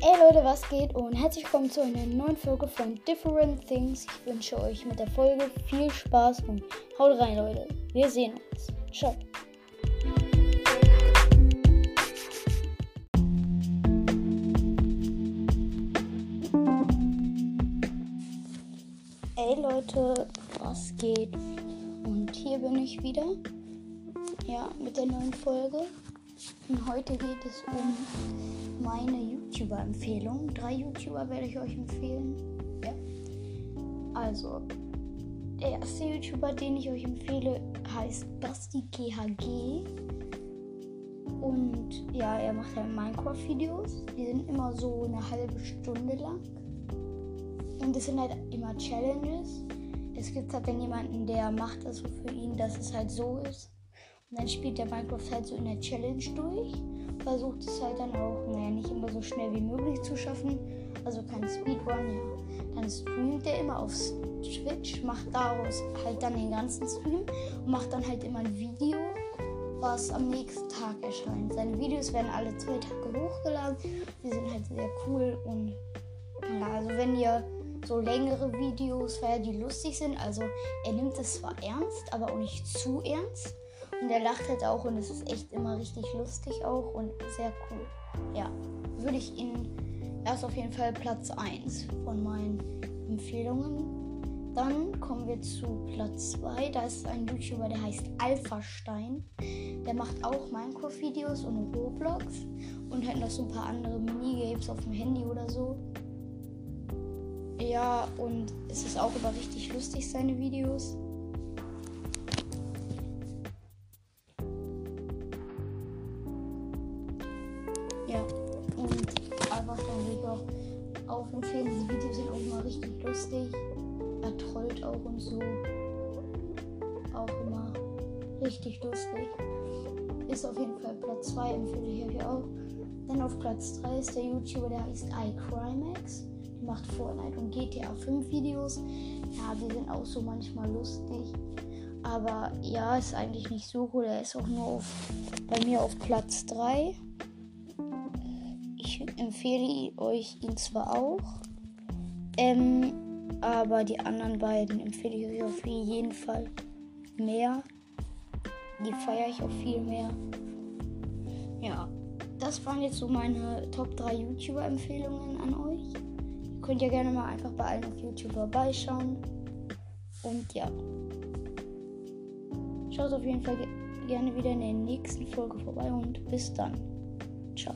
Hey Leute, was geht? Und herzlich willkommen zu einer neuen Folge von Different Things. Ich wünsche euch mit der Folge viel Spaß und haut rein, Leute. Wir sehen uns. Ciao. Hey Leute, was geht? Und hier bin ich wieder. Ja, mit der neuen Folge. Und heute geht es um meine YouTuber-Empfehlung. Drei YouTuber werde ich euch empfehlen. Ja. Also, der erste YouTuber, den ich euch empfehle, heißt Basti GHG. Und ja, er macht ja Minecraft-Videos. Die sind immer so eine halbe Stunde lang. Und es sind halt immer Challenges. Es gibt halt dann jemanden, der macht das so für ihn, dass es halt so ist. Und dann spielt der Minecraft halt so in der Challenge durch. Versucht es halt dann auch, naja, nicht immer so schnell wie möglich zu schaffen. Also kein Speedrun, ja. Dann streamt er immer auf Twitch, macht daraus halt dann den ganzen Stream und macht dann halt immer ein Video, was am nächsten Tag erscheint. Seine Videos werden alle zwei Tage hochgeladen. Die sind halt sehr cool und ja, also wenn ihr so längere Videos, weil die lustig sind, also er nimmt es zwar ernst, aber auch nicht zu ernst. Und er lacht halt auch und es ist echt immer richtig lustig auch und sehr cool. Ja, würde ich ihn erst auf jeden Fall Platz 1 von meinen Empfehlungen. Dann kommen wir zu Platz 2. Da ist ein YouTuber, der heißt Alphastein. Der macht auch Minecraft-Videos und Roblox und halt noch so ein paar andere Minigames auf dem Handy oder so. Ja, und es ist auch immer richtig lustig, seine Videos. Ja, und einfach dann will ich auch aufempfehlen. Diese Videos sind auch immer richtig lustig. Er trollt auch und so. Auch immer richtig lustig. Ist auf jeden Fall Platz 2, empfehle ich euch auch. Dann auf Platz 3 ist der YouTuber, der heißt iCrimex. Der macht Fortnite und GTA 5 Videos. Ja, die sind auch so manchmal lustig. Aber ja, ist eigentlich nicht so cool. Er ist auch nur auf, bei mir auf Platz 3 ich empfehle euch ihn zwar auch, ähm, aber die anderen beiden empfehle ich euch auf jeden Fall mehr. Die feiere ich auch viel mehr. Ja, das waren jetzt so meine Top 3 YouTuber-Empfehlungen an euch. Ihr könnt ja gerne mal einfach bei allen auf YouTube vorbeischauen. Und ja. Schaut auf jeden Fall gerne wieder in der nächsten Folge vorbei und bis dann. Ciao.